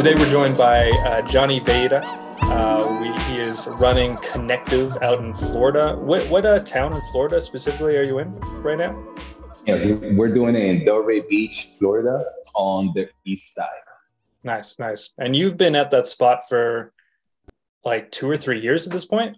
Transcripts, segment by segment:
Today we're joined by uh, Johnny Veira. Uh, we, he is running Connective out in Florida. What, what uh, town in Florida specifically are you in right now? Yes, we're doing it in Delray Beach, Florida, on the east side. Nice, nice. And you've been at that spot for like two or three years at this point?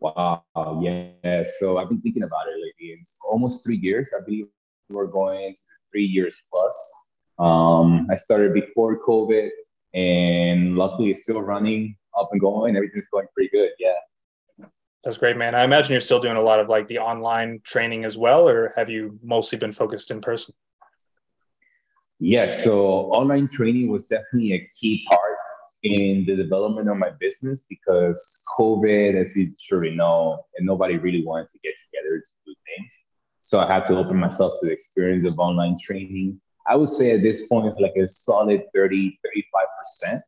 Wow, yeah. So I've been thinking about it lately. It's almost three years. I believe we're going three years plus. Um, I started before COVID, and luckily it's still running up and going. Everything's going pretty good. Yeah. That's great, man. I imagine you're still doing a lot of like the online training as well, or have you mostly been focused in person? Yes. So online training was definitely a key part in the development of my business because COVID, as you surely know, and nobody really wanted to get together to do things. So I had to open myself to the experience of online training. I would say at this point it's like a solid 30, 35%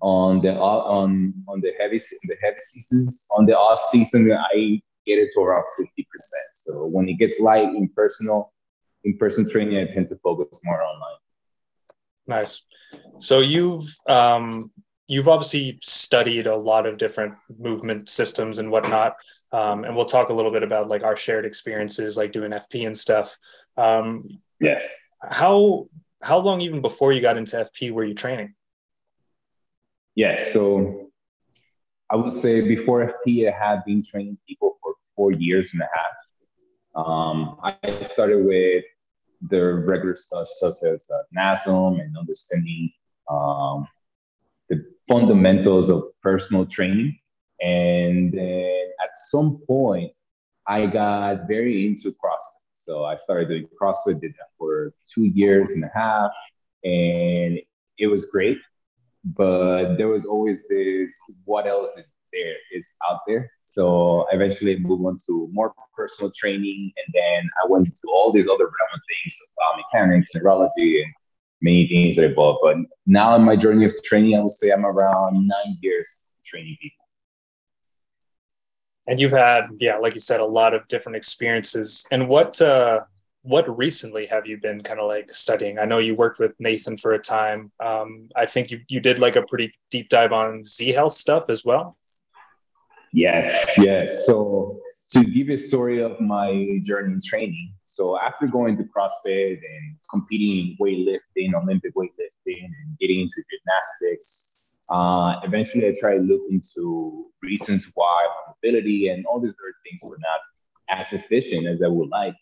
on the on on the heavy the heavy seasons. On the off season, I get it to around 50%. So when it gets light in personal in person training, I tend to focus more online. Nice. So you've um, you've obviously studied a lot of different movement systems and whatnot, um, and we'll talk a little bit about like our shared experiences, like doing FP and stuff. Um, yes. How how long even before you got into FP were you training? Yes. So I would say before FP, I had been training people for four years and a half. Um, I started with the regular stuff such as uh, NASM and understanding um, the fundamentals of personal training. And then at some point, I got very into CrossFit. So I started doing CrossFit, did that for two years and a half, and it was great. But there was always this what else is there is out there. So eventually I moved on to more personal training, and then I went into all these other realm things, of biomechanics, neurology, and many things that evolved. But now in my journey of training, I would say I'm around nine years training people. And you've had, yeah, like you said, a lot of different experiences. And what uh, what recently have you been kind of like studying? I know you worked with Nathan for a time. Um, I think you you did like a pretty deep dive on Z Health stuff as well. Yes, yes. So to give a story of my journey in training, so after going to CrossFit and competing in weightlifting, Olympic weightlifting, and getting into gymnastics, uh, eventually, I tried to look into reasons why mobility and all these other things were not as efficient as I would like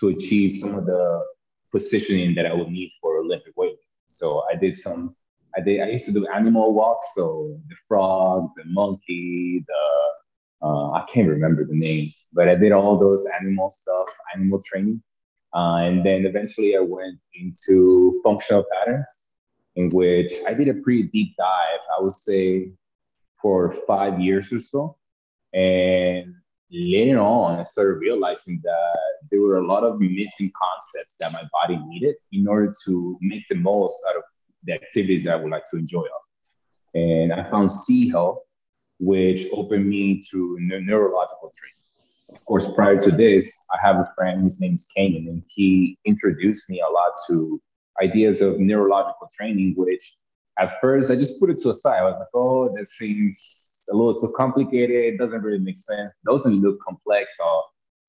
to achieve some of the positioning that I would need for Olympic weightlifting. So I did some. I did. I used to do animal walks, so the frog, the monkey, the uh, I can't remember the names, but I did all those animal stuff, animal training, uh, and then eventually I went into functional patterns in which I did a pretty deep dive, I would say for five years or so. And later on, I started realizing that there were a lot of missing concepts that my body needed in order to make the most out of the activities that I would like to enjoy. Of. And I found Z Health, which opened me to neurological training. Of course, prior to this, I have a friend, his name is Kanan, and he introduced me a lot to ideas of neurological training, which at first I just put it to a side. I was like, oh, this seems a little too complicated. It doesn't really make sense. It doesn't look complex. So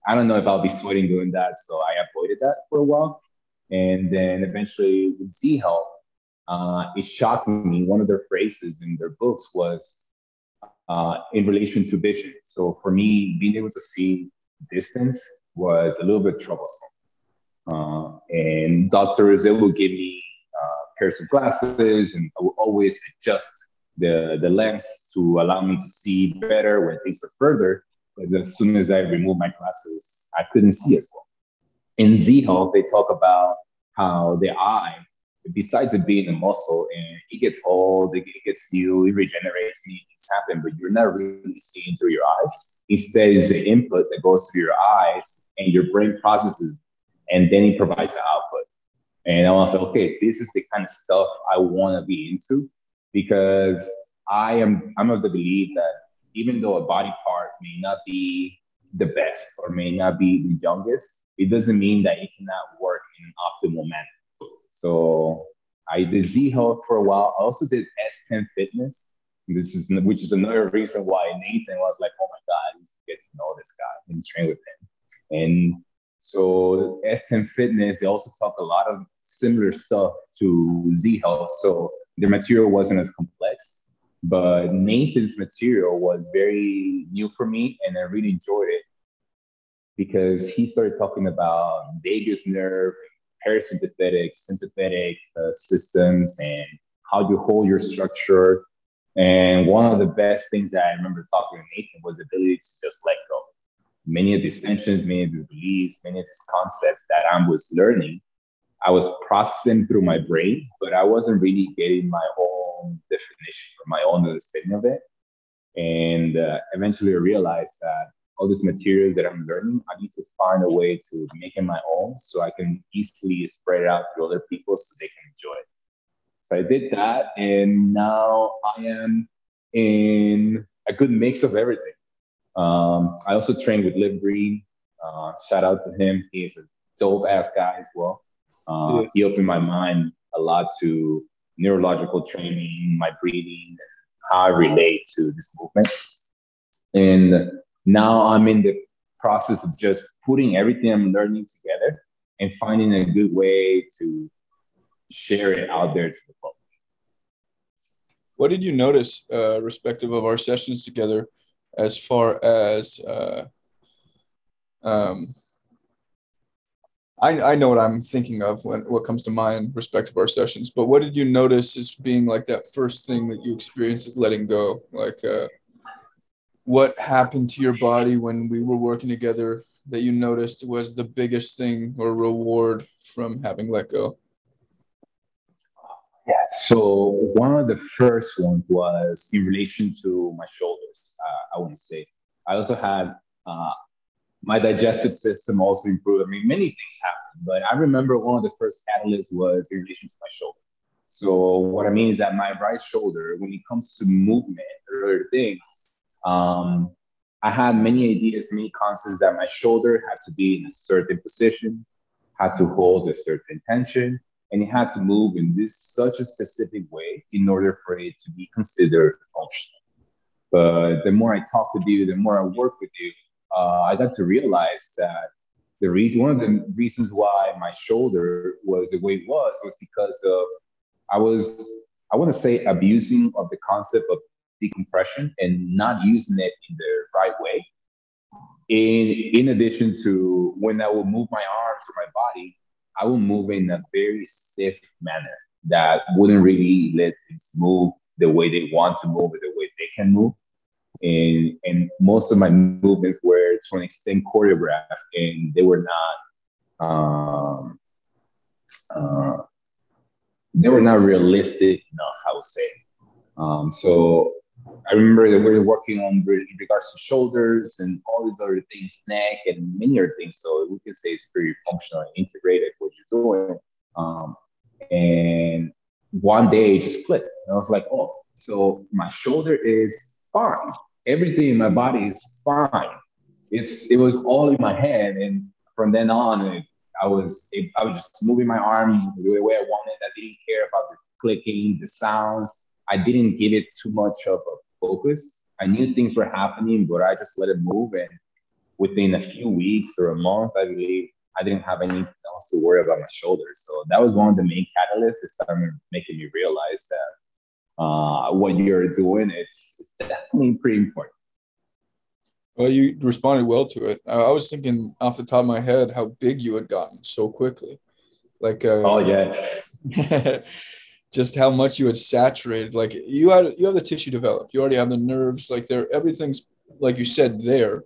I don't know if I'll be sweating doing that. So I avoided that for a while. And then eventually with Z Health, uh, it shocked me. One of their phrases in their books was uh, in relation to vision. So for me, being able to see distance was a little bit troublesome. Uh, and doctors, they will give me uh, pairs of glasses and I will always adjust the, the lens to allow me to see better when things are further. But as soon as I remove my glasses, I couldn't see as well. In Z Health, they talk about how the eye, besides it being a muscle and it gets old, it gets new, it regenerates, things happen, but you're not really seeing through your eyes. Instead, it's the input that goes through your eyes and your brain processes and then he provides the output. And I was like, okay, this is the kind of stuff I want to be into because I am I'm of the belief that even though a body part may not be the best or may not be the youngest, it doesn't mean that it cannot work in an optimal manner. So I did Z Health for a while. I also did S10 Fitness. This is which is another reason why Nathan was like, "Oh my God, get to know this guy and train with him." And so S10 Fitness, they also talk a lot of similar stuff to Z Health. So their material wasn't as complex, but Nathan's material was very new for me, and I really enjoyed it because he started talking about vagus nerve, parasympathetic, sympathetic uh, systems, and how you hold your structure. And one of the best things that I remember talking to Nathan was the ability to just let go. Many of these tensions, many of these beliefs, many of these concepts that I was learning, I was processing through my brain, but I wasn't really getting my own definition or my own understanding of it. And uh, eventually I realized that all this material that I'm learning, I need to find a way to make it my own so I can easily spread it out to other people so they can enjoy it. So I did that, and now I am in a good mix of everything. Um, I also trained with Liv Green. Uh, shout out to him. He's a dope ass guy as well. Uh, yeah. He opened my mind a lot to neurological training, my breathing, and how I relate to this movement. And now I'm in the process of just putting everything I'm learning together and finding a good way to share it out there to the public. What did you notice, uh, respective of our sessions together, as far as uh, um, I, I know what I'm thinking of when what comes to mind, respect of our sessions. But what did you notice as being like that first thing that you experienced is letting go? Like, uh, what happened to your body when we were working together that you noticed was the biggest thing or reward from having let go? Yeah, so one of the first ones was in relation to my shoulders. Uh, I to say I also had uh, my digestive system also improved. I mean, many things happened, but I remember one of the first catalysts was in relation to my shoulder. So what I mean is that my right shoulder, when it comes to movement or other things, um, I had many ideas, many concepts that my shoulder had to be in a certain position, had to hold a certain tension, and it had to move in this such a specific way in order for it to be considered functional. But the more I talk with you, the more I work with you, uh, I got to realize that the reason, one of the reasons why my shoulder was the way it was, was because of I was, I want to say, abusing of the concept of decompression and not using it in the right way. In, in addition to when I will move my arms or my body, I will move in a very stiff manner that wouldn't really let things move the way they want to move it, the way they can move. And, and most of my movements were to an extent choreographed and they were not um, uh, they were not realistic enough, I would say. Um, so I remember that we were working on in regards to shoulders and all these other things, neck and many other things. So we can say it's pretty functional and integrated what you're doing. Um, and one day it just split. And I was like, oh, so my shoulder is fine. Everything in my body is fine. It's it was all in my head, and from then on, it, I was it, I was just moving my arm the way I wanted. I didn't care about the clicking, the sounds. I didn't give it too much of a focus. I knew things were happening, but I just let it move. And within a few weeks or a month, I believe I didn't have anything else to worry about my shoulders. So that was one of the main catalysts that started making me realize that uh, what you're doing it's, definitely pretty important. Well, you responded well to it. I was thinking off the top of my head how big you had gotten so quickly. Like, uh, oh yes, just how much you had saturated. Like you had you have the tissue developed. You already have the nerves. Like there, everything's like you said there.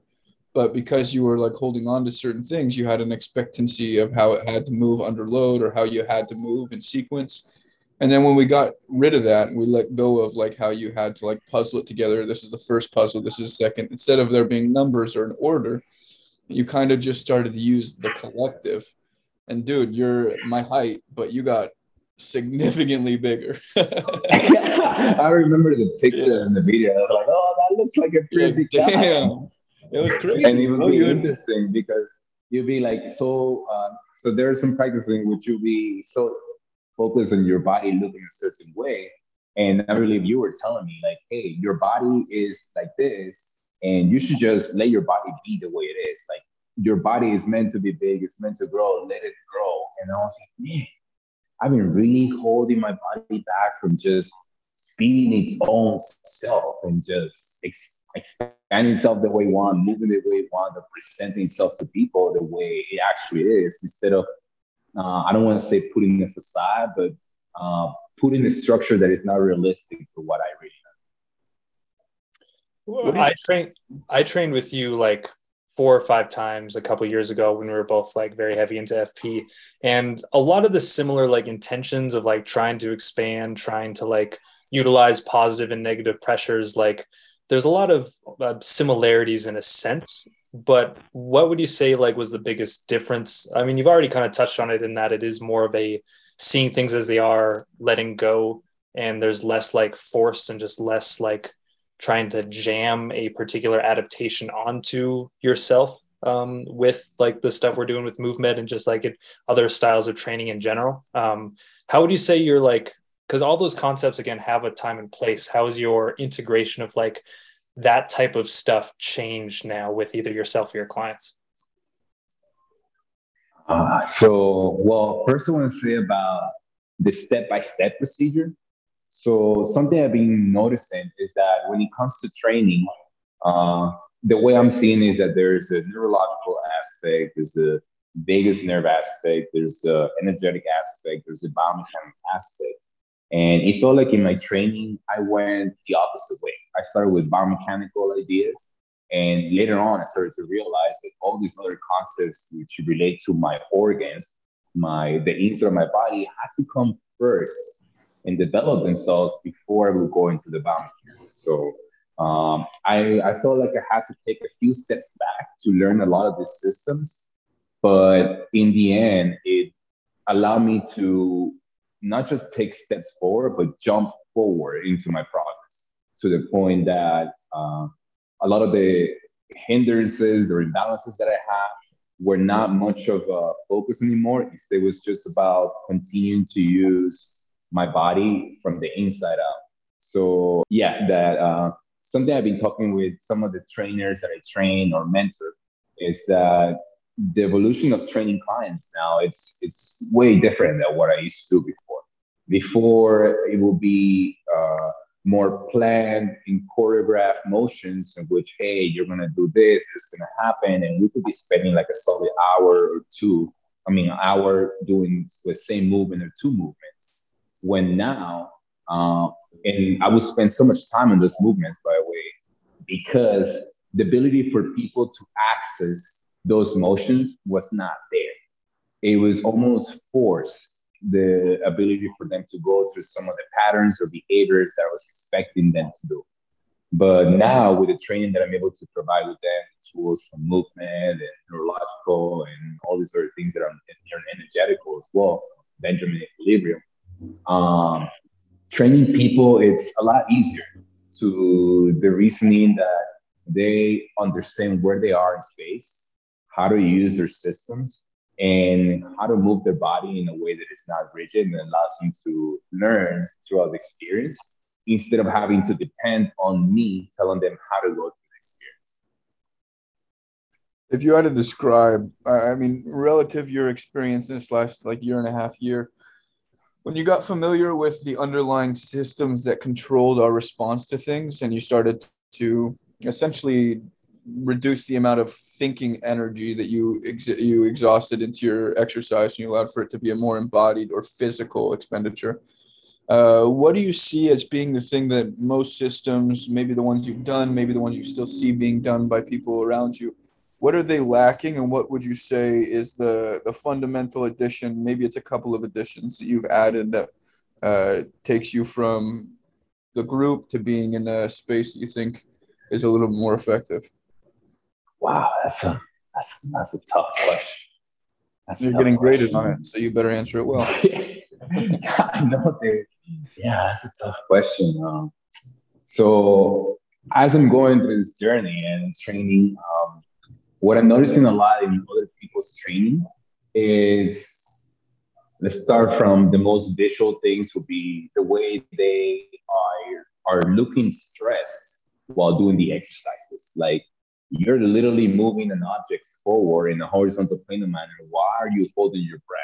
But because you were like holding on to certain things, you had an expectancy of how it had to move under load or how you had to move in sequence. And then when we got rid of that, we let go of like how you had to like puzzle it together. This is the first puzzle. This is the second. Instead of there being numbers or an order, you kind of just started to use the collective. And dude, you're my height, but you got significantly bigger. I remember the picture yeah. in the video. I was like, oh, that looks like a pretty big damn. Guy. It was crazy. And it would be interesting because you'd be like, so, uh, so there's some practicing which you'll be so focus on your body looking a certain way. And I believe you were telling me, like, hey, your body is like this, and you should just let your body be the way it is. Like, your body is meant to be big, it's meant to grow, let it grow. And I was like, man, I've been really holding my body back from just being its own self and just ex- expanding itself the way it wants, moving the way it wants, presenting itself to people the way it actually is, instead of, uh, I don't want to say putting a facade, but uh, putting a structure that is not realistic to what I really know. I trained. I trained with you like four or five times a couple years ago when we were both like very heavy into FP, and a lot of the similar like intentions of like trying to expand, trying to like utilize positive and negative pressures. Like there's a lot of uh, similarities in a sense, but what would you say like was the biggest difference? I mean, you've already kind of touched on it in that it is more of a seeing things as they are, letting go, and there's less like force and just less like trying to jam a particular adaptation onto yourself um, with like the stuff we're doing with movement and just like it, other styles of training in general. Um, how would you say you're like, because all those concepts again have a time and place. How is your integration of like that type of stuff changed now with either yourself or your clients? Uh, so, well, first I want to say about the step by step procedure. So something I've been noticing is that when it comes to training, uh, the way I'm seeing is that there's a neurological aspect, there's the vagus nerve aspect, there's the energetic aspect, there's the biomechanical aspect. And it felt like in my training, I went the opposite way. I started with biomechanical ideas. And later on, I started to realize that all these other concepts which relate to my organs, my the inside of my body had to come first and develop themselves before I would go into the biomechanics. So um, I, I felt like I had to take a few steps back to learn a lot of these systems. But in the end, it allowed me to not just take steps forward, but jump forward into my progress to the point that uh, a lot of the hindrances or imbalances that I have were not much of a focus anymore. It was just about continuing to use my body from the inside out. So yeah, that uh, something I've been talking with some of the trainers that I train or mentor is that the evolution of training clients now it's it's way different than what I used to do before. Before it will be uh, more planned and choreographed motions in which hey you're gonna do this it's gonna happen and we could be spending like a solid hour or two i mean an hour doing the same movement or two movements when now, uh, and I would spend so much time on those movements, by the way, because the ability for people to access those motions was not there. It was almost forced the ability for them to go through some of the patterns or behaviors that I was expecting them to do. But now, with the training that I'm able to provide with them, tools from movement and neurological and all these other things that are energetical as well, Benjamin equilibrium, um, training people, it's a lot easier to the reasoning that they understand where they are in space, how to use their systems, and how to move their body in a way that is not rigid and allows them to learn throughout the experience instead of having to depend on me telling them how to go through the experience. If you had to describe, I mean, relative your experience in this last like year and a half year, when you got familiar with the underlying systems that controlled our response to things and you started to essentially reduce the amount of thinking energy that you ex- you exhausted into your exercise and you allowed for it to be a more embodied or physical expenditure. Uh, what do you see as being the thing that most systems maybe the ones you've done maybe the ones you still see being done by people around you what are they lacking and what would you say is the the fundamental addition? Maybe it's a couple of additions that you've added that uh, takes you from the group to being in a space that you think is a little more effective wow that's a that's, that's a tough question that's you're getting graded on it so you better answer it well no, dude. yeah that's a tough question um, so as i'm going through this journey and training um, what I'm noticing a lot in other people's training is let's start from the most visual things would be the way they are are looking stressed while doing the exercises. Like you're literally moving an object forward in a horizontal plane of manner. Why are you holding your breath?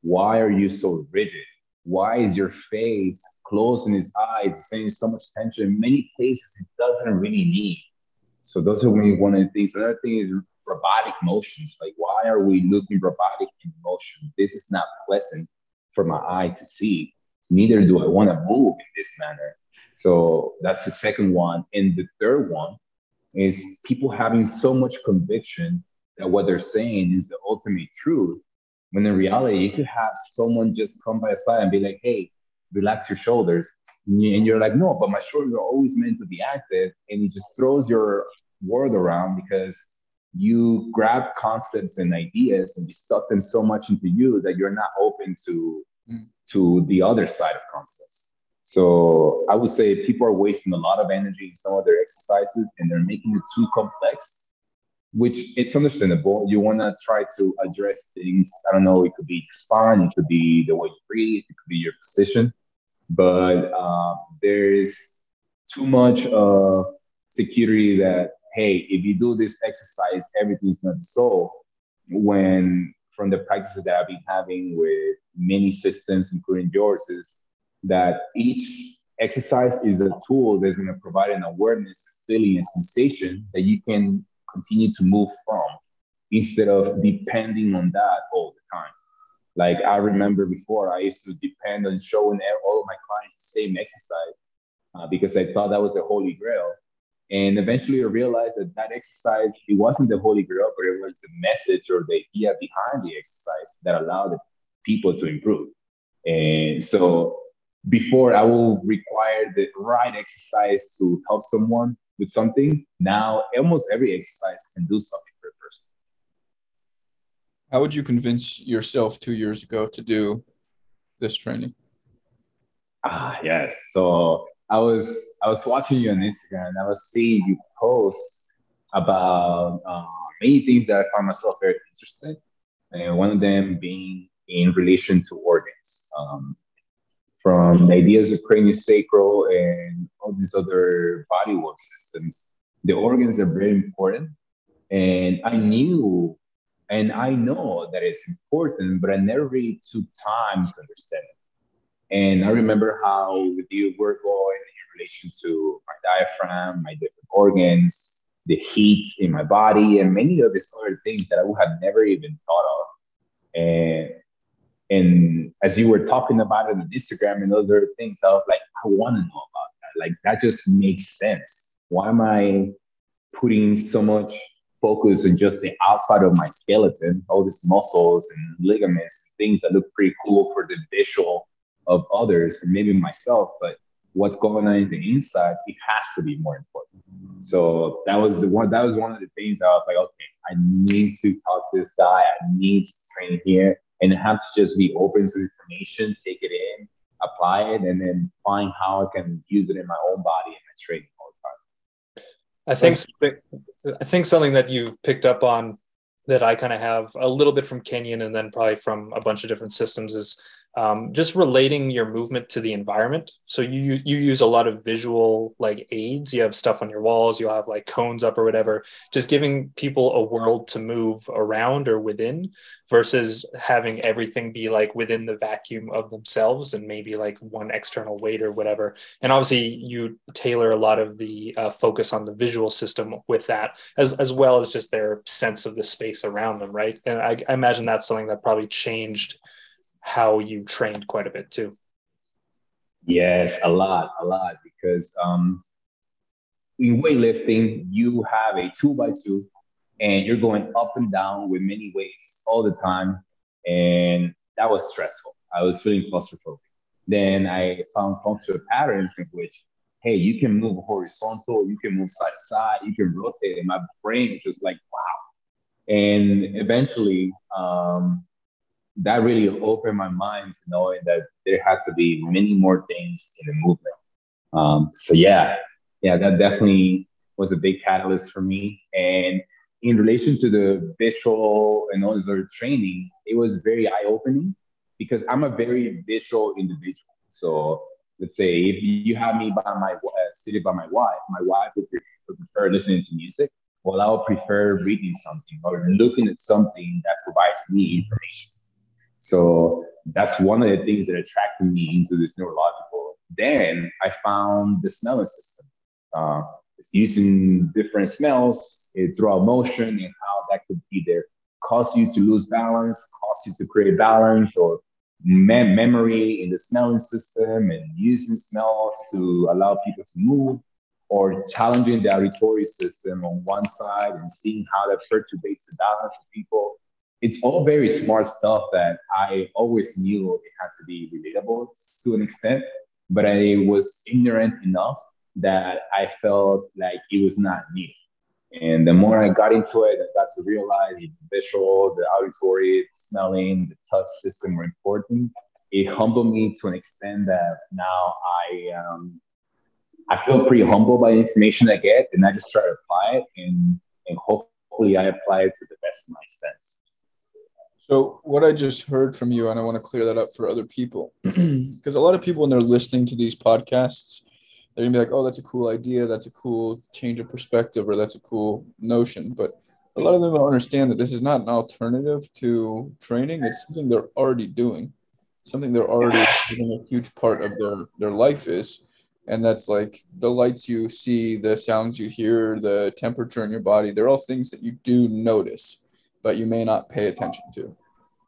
Why are you so rigid? Why is your face closing its eyes, saying so much tension in many places it doesn't really need? So those are one of the things. Another thing is robotic motions. Like, why are we looking robotic in motion? This is not pleasant for my eye to see. Neither do I want to move in this manner. So that's the second one. And the third one is people having so much conviction that what they're saying is the ultimate truth. When in reality, you could have someone just come by a side and be like, hey, relax your shoulders. And you're like, no, but my shoulders are always meant to be active. And he just throws your word around because you grab concepts and ideas and you stuff them so much into you that you're not open to mm. to the other side of concepts. So I would say people are wasting a lot of energy in some of their exercises and they're making it too complex, which it's understandable. You want to try to address things. I don't know, it could be spine, it could be the way you breathe, it could be your position, but uh, there is too much uh, security that hey, if you do this exercise, everything's going to be solved. When from the practices that I've been having with many systems, including yours, is that each exercise is a tool that's going to provide an awareness, feeling, and sensation that you can continue to move from instead of depending on that all the time. Like I remember before, I used to depend on showing all of my clients the same exercise uh, because I thought that was the holy grail. And eventually I realized that that exercise, it wasn't the Holy Grail, but it was the message or the idea behind the exercise that allowed people to improve. And so before I will require the right exercise to help someone with something, now almost every exercise can do something for a person. How would you convince yourself two years ago to do this training? Ah, yes. So I was I was watching you on Instagram and I was seeing you post about uh, many things that I found myself very interested, and one of them being in relation to organs, um, from the ideas of craniosacral and all these other bodywork systems. The organs are very important, and I knew and I know that it's important, but I never really took time to understand it. And I remember how with you were going in relation to my diaphragm, my different organs, the heat in my body, and many of these other things that I would have never even thought of. And and as you were talking about it on Instagram and those other things, I was like, I want to know about that. Like that just makes sense. Why am I putting so much focus on just the outside of my skeleton, all these muscles and ligaments things that look pretty cool for the visual of others and maybe myself, but what's going on in the inside, it has to be more important. So that was the one that was one of the things that I was like, okay, I need to talk to this guy, I need to train here, and have to just be open to information, take it in, apply it, and then find how I can use it in my own body and my training all the time. I think I think something that you picked up on that I kind of have a little bit from Kenyon and then probably from a bunch of different systems is um, just relating your movement to the environment. So you you use a lot of visual like aids. You have stuff on your walls. You have like cones up or whatever. Just giving people a world to move around or within, versus having everything be like within the vacuum of themselves and maybe like one external weight or whatever. And obviously, you tailor a lot of the uh, focus on the visual system with that, as as well as just their sense of the space around them, right? And I, I imagine that's something that probably changed how you trained quite a bit too. Yes, a lot, a lot, because um, in weightlifting, you have a two by two and you're going up and down with many weights all the time. And that was stressful. I was feeling claustrophobic. Then I found functional patterns in which, hey, you can move horizontal, you can move side to side, you can rotate. And my brain was just like, wow. And eventually, um, that really opened my mind to knowing that there had to be many more things in the movement. Um, so yeah, yeah, that definitely was a big catalyst for me. And in relation to the visual and other training, it was very eye opening because I'm a very visual individual. So let's say if you have me by my uh, by my wife, my wife would prefer listening to music. Well, I would prefer reading something or looking at something that provides me information. So that's one of the things that attracted me into this neurological. Then I found the smelling system. Uh, it's using different smells throughout motion and how that could either cause you to lose balance, cause you to create balance, or me- memory in the smelling system and using smells to allow people to move, or challenging the auditory system on one side and seeing how that perturbates the balance of people. It's all very smart stuff that I always knew it had to be relatable to an extent, but I was ignorant enough that I felt like it was not me. And the more I got into it, I got to realize the visual, the auditory, the smelling, the touch system were important. It humbled me to an extent that now I um, I feel pretty humble by the information I get, and I just try to apply it, and and hopefully I apply it to the best of my sense. So what I just heard from you, and I want to clear that up for other people, because a lot of people when they're listening to these podcasts, they're gonna be like, oh, that's a cool idea, that's a cool change of perspective, or that's a cool notion. But a lot of them don't understand that this is not an alternative to training. It's something they're already doing, something they're already doing a huge part of their their life is. And that's like the lights you see, the sounds you hear, the temperature in your body. They're all things that you do notice, but you may not pay attention to.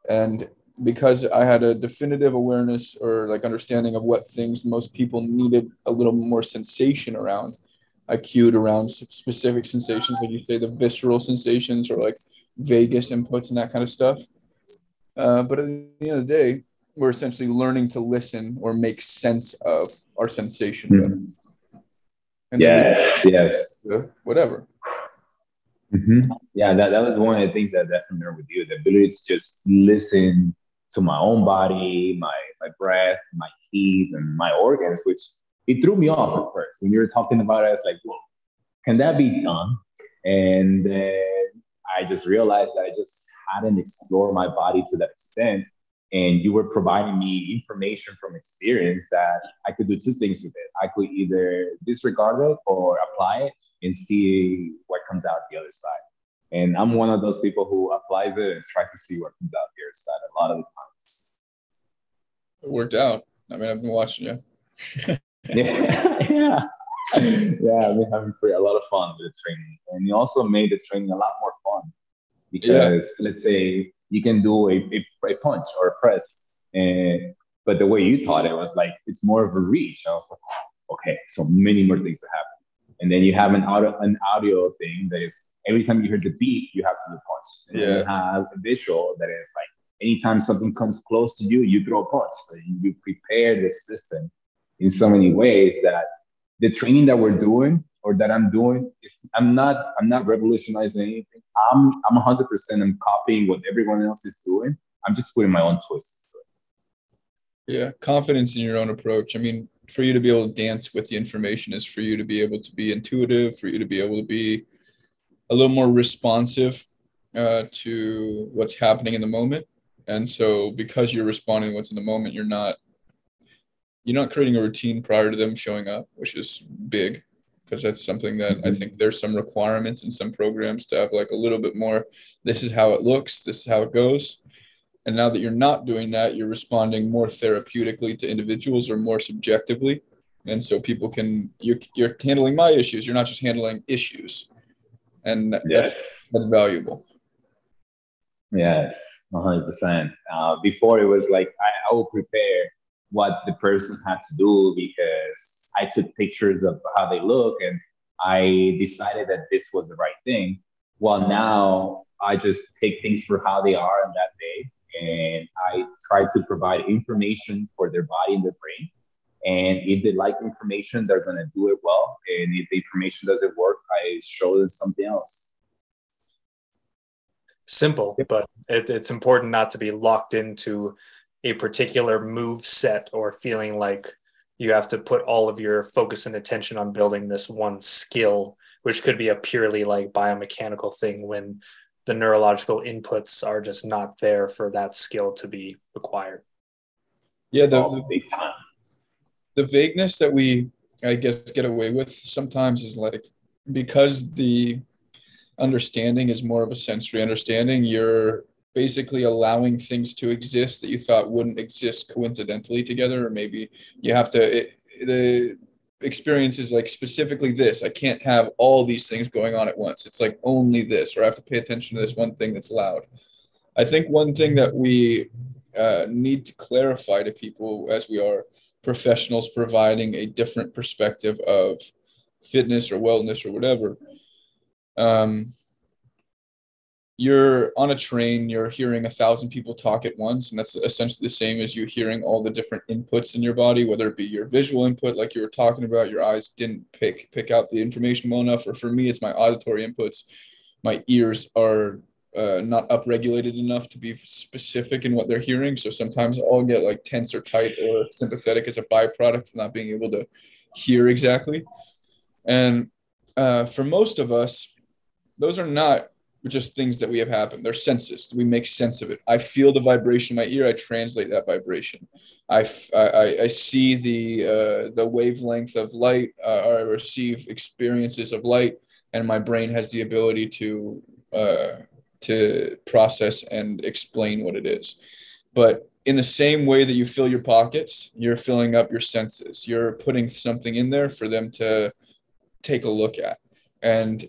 And because I had a definitive awareness or like understanding of what things most people needed a little more sensation around. I cued around specific sensations, like you say, the visceral sensations or like vagus inputs and that kind of stuff. Uh, but at the end of the day, we're essentially learning to listen or make sense of our sensation. Mm-hmm. And yes, yes. Whatever. Mm-hmm. Yeah, that, that was one of the things that I definitely with you the ability to just listen to my own body, my my breath, my heat, and my organs, which it threw me off at first. When you were talking about it, I was like, "Whoa, can that be done?" And then I just realized that I just hadn't explored my body to that extent. And you were providing me information from experience that I could do two things with it. I could either disregard it or apply it and see what comes out the other side. And I'm one of those people who applies it and tries to see what comes out the other side a lot of the times. It worked out. I mean, I've been watching you. yeah, yeah, yeah. I've been having a lot of fun with the training, and you also made the training a lot more fun because yeah. let's say you can do a, a, a, punch or a press, and but the way you taught it was like it's more of a reach. I was like, oh, okay, so many more things to happen, and then you have an audio an audio thing that is every time you hear the beat, you have to do a punch. And yeah. you have a visual that is like anytime something comes close to you, you throw a punch. So you prepare the system in so many ways that the training that we're doing or that I'm doing is I'm not I'm not revolutionizing anything. I'm I'm 100 percent I'm copying what everyone else is doing. I'm just putting my own twist Yeah, confidence in your own approach. I mean, for you to be able to dance with the information is for you to be able to be intuitive, for you to be able to be a little more responsive uh, to what's happening in the moment. And so because you're responding to what's in the moment, you're not you're not creating a routine prior to them showing up, which is big because that's something that I think there's some requirements in some programs to have like a little bit more this is how it looks, this is how it goes. And now that you're not doing that, you're responding more therapeutically to individuals or more subjectively. And so people can you're you're handling my issues. You're not just handling issues and yes. that's, that's valuable. Yes, one hundred percent. Uh, before it was like I, I will prepare what the person had to do because I took pictures of how they look and I decided that this was the right thing. Well, now I just take things for how they are on that day and I try to provide information for their body and their brain and if they like information, they're going to do it well. And if the information doesn't work, I show them something else. Simple, but it, it's important not to be locked into a particular move set or feeling like you have to put all of your focus and attention on building this one skill, which could be a purely like biomechanical thing when the neurological inputs are just not there for that skill to be acquired. Yeah, the, the big time. The vagueness that we, I guess, get away with sometimes is like because the understanding is more of a sensory understanding. You're basically allowing things to exist that you thought wouldn't exist coincidentally together, or maybe you have to. It, the experience is like specifically this. I can't have all these things going on at once. It's like only this, or I have to pay attention to this one thing that's loud. I think one thing that we uh, need to clarify to people as we are professionals providing a different perspective of fitness or wellness or whatever. Um, you're on a train, you're hearing a thousand people talk at once, and that's essentially the same as you hearing all the different inputs in your body, whether it be your visual input, like you were talking about, your eyes didn't pick pick out the information well enough, or for me, it's my auditory inputs. My ears are uh, not upregulated enough to be specific in what they're hearing. So sometimes I'll get like tense or tight or sympathetic as a byproduct of not being able to hear exactly. And uh, for most of us, those are not just things that we have happened. They're senses. We make sense of it. I feel the vibration in my ear. I translate that vibration. I, I, I see the uh, the wavelength of light. Uh, I receive experiences of light, and my brain has the ability to uh, to process and explain what it is. But in the same way that you fill your pockets, you're filling up your senses. You're putting something in there for them to take a look at. And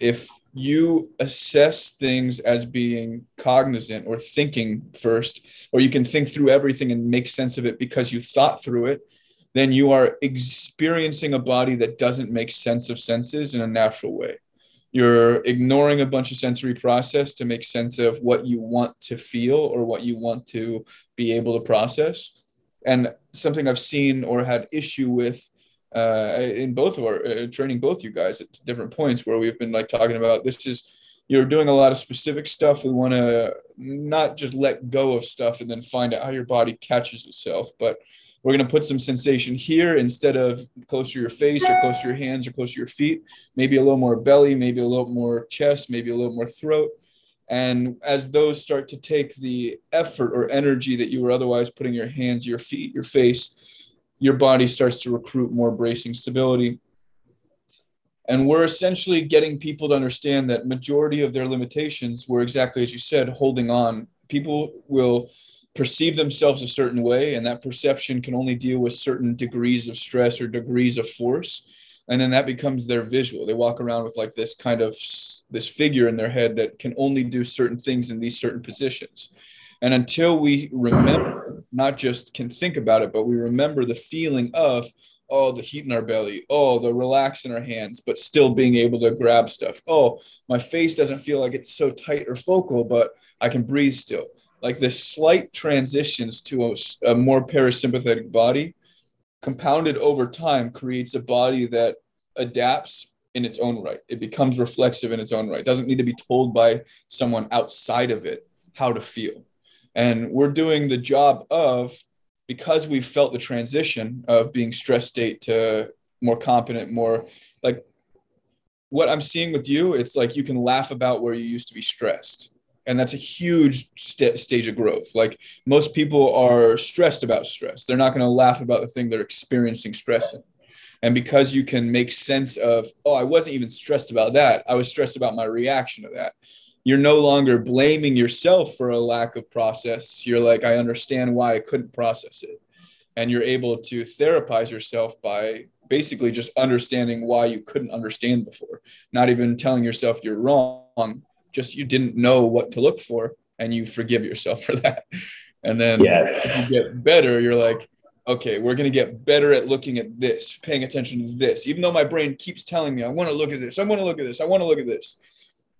if you assess things as being cognizant or thinking first, or you can think through everything and make sense of it because you thought through it, then you are experiencing a body that doesn't make sense of senses in a natural way. You're ignoring a bunch of sensory process to make sense of what you want to feel or what you want to be able to process. And something I've seen or had issue with uh, in both of our uh, training both you guys at different points where we've been like talking about this is you're doing a lot of specific stuff we want to not just let go of stuff and then find out how your body catches itself but we're going to put some sensation here instead of close to your face or close to your hands or close to your feet maybe a little more belly maybe a little more chest maybe a little more throat. And as those start to take the effort or energy that you were otherwise putting your hands your feet your face your body starts to recruit more bracing stability. And we're essentially getting people to understand that majority of their limitations were exactly as you said, holding on. People will perceive themselves a certain way, and that perception can only deal with certain degrees of stress or degrees of force. And then that becomes their visual. They walk around with like this kind of this figure in their head that can only do certain things in these certain positions. And until we remember, not just can think about it, but we remember the feeling of, oh, the heat in our belly, oh, the relax in our hands, but still being able to grab stuff. Oh, my face doesn't feel like it's so tight or focal, but I can breathe still. Like the slight transitions to a, a more parasympathetic body, compounded over time, creates a body that adapts in its own right. It becomes reflexive in its own right. Doesn't need to be told by someone outside of it how to feel. And we're doing the job of, because we've felt the transition of being stress state to more competent, more like what I'm seeing with you, it's like you can laugh about where you used to be stressed. And that's a huge st- stage of growth. Like most people are stressed about stress. They're not going to laugh about the thing they're experiencing stress in. And because you can make sense of, oh, I wasn't even stressed about that. I was stressed about my reaction to that you're no longer blaming yourself for a lack of process. You're like, I understand why I couldn't process it. And you're able to therapize yourself by basically just understanding why you couldn't understand before, not even telling yourself you're wrong, just you didn't know what to look for and you forgive yourself for that. And then yes. you get better, you're like, okay, we're going to get better at looking at this, paying attention to this. Even though my brain keeps telling me, I want to look at this, I want to look at this, I want to look at this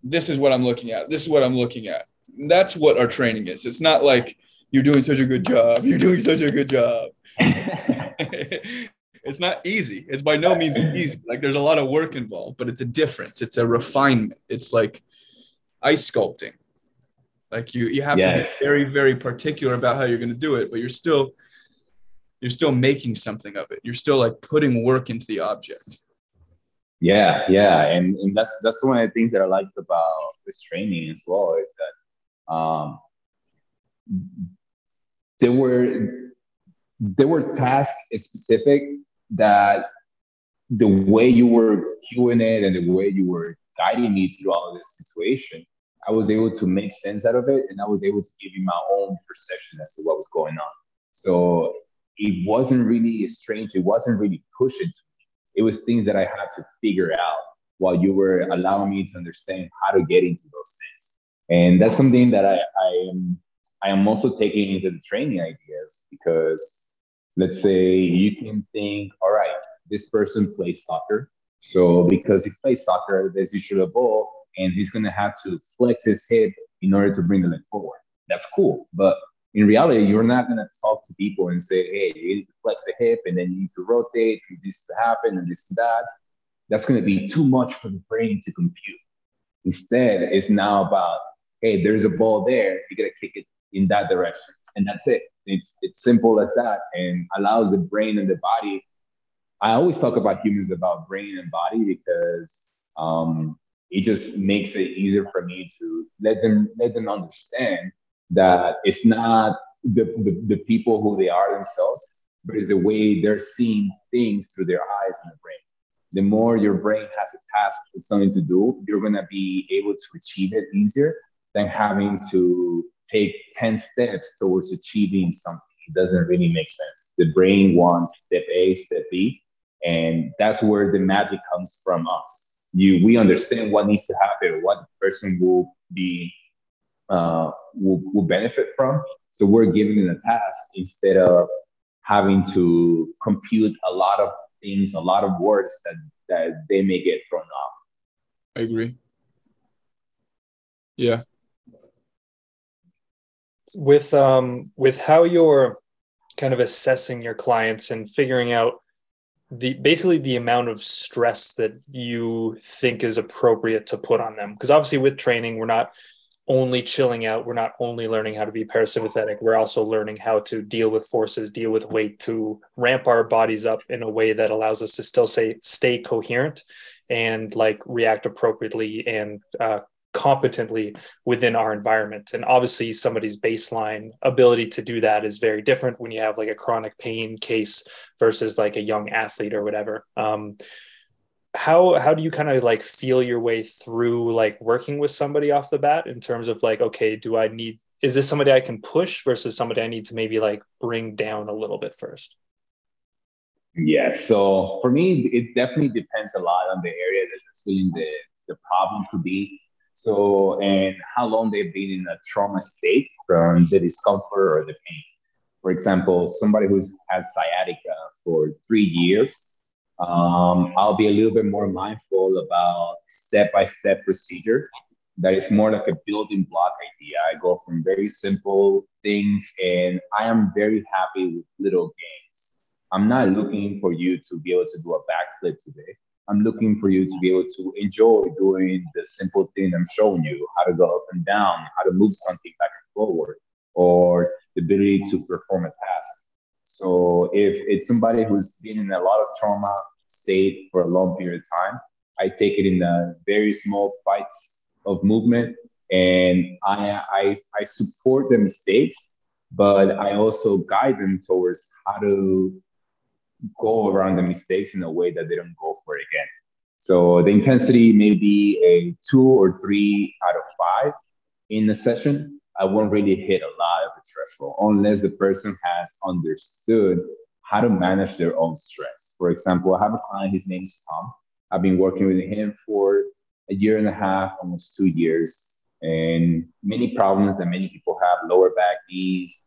this is what I'm looking at. This is what I'm looking at. That's what our training is. It's not like you're doing such a good job. You're doing such a good job. it's not easy. It's by no means easy. Like there's a lot of work involved, but it's a difference. It's a refinement. It's like ice sculpting. Like you, you have yes. to be very, very particular about how you're going to do it, but you're still, you're still making something of it. You're still like putting work into the object. Yeah, yeah, and, and that's that's one of the things that I liked about this training as well is that um, there were there were tasks specific that the way you were cueing it and the way you were guiding me through all of this situation, I was able to make sense out of it and I was able to give you my own perception as to what was going on. So it wasn't really strange. It wasn't really pushing to. It was things that I had to figure out while you were allowing me to understand how to get into those things. And that's something that I, I am I am also taking into the training ideas because let's say you can think, all right, this person plays soccer. So because he plays soccer, there's usually a ball and he's gonna have to flex his hip in order to bring the leg forward. That's cool. But in reality, you're not gonna talk to people and say, hey, you need to flex the hip and then you need to rotate and this to happen and this and that. That's gonna be too much for the brain to compute. Instead, it's now about, hey, there's a ball there, you gotta kick it in that direction. And that's it. It's it's simple as that and allows the brain and the body. I always talk about humans about brain and body because um, it just makes it easier for me to let them let them understand that it's not the, the, the people who they are themselves, but it's the way they're seeing things through their eyes and the brain. The more your brain has a task something to do, you're gonna be able to achieve it easier than having to take 10 steps towards achieving something. It doesn't really make sense. The brain wants step A, step B, and that's where the magic comes from us. You, we understand what needs to happen, what the person will be, uh, will, will benefit from. So we're giving them a task instead of having to compute a lot of things, a lot of words that, that they may get thrown off. I agree. Yeah, with um with how you're kind of assessing your clients and figuring out the basically the amount of stress that you think is appropriate to put on them because obviously with training we're not only chilling out we're not only learning how to be parasympathetic we're also learning how to deal with forces deal with weight to ramp our bodies up in a way that allows us to still say stay coherent and like react appropriately and uh, competently within our environment. And obviously, somebody's baseline ability to do that is very different when you have like a chronic pain case versus like a young athlete or whatever. Um, how how do you kind of like feel your way through like working with somebody off the bat in terms of like okay do i need is this somebody i can push versus somebody i need to maybe like bring down a little bit first yeah so for me it definitely depends a lot on the area that the the problem to be so, and how long they've been in a trauma state from the discomfort or the pain. For example, somebody who has sciatica for three years, um, I'll be a little bit more mindful about step by step procedure. That is more like a building block idea. I go from very simple things and I am very happy with little gains. I'm not looking for you to be able to do a backflip today. I'm looking for you to be able to enjoy doing the simple thing I'm showing you, how to go up and down, how to move something back and forward, or the ability to perform a task. So if it's somebody who's been in a lot of trauma state for a long period of time, I take it in the very small bites of movement and I, I, I support the mistakes, but I also guide them towards how to go around the mistakes in a way that they don't go for it again. So the intensity may be a two or three out of five in a session. I won't really hit a lot of the threshold unless the person has understood how to manage their own stress. For example, I have a client, his name is Tom. I've been working with him for a year and a half, almost two years, and many problems that many people have lower back, knees,